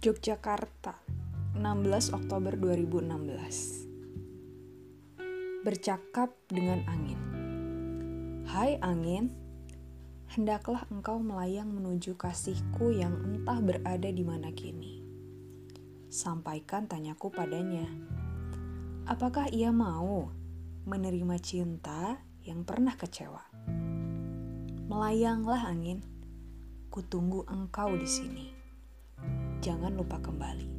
Yogyakarta, 16 Oktober 2016. Bercakap dengan angin. Hai angin, hendaklah engkau melayang menuju kasihku yang entah berada di mana kini. Sampaikan tanyaku padanya. Apakah ia mau menerima cinta yang pernah kecewa? Melayanglah angin, kutunggu engkau di sini jangan lupa kembali.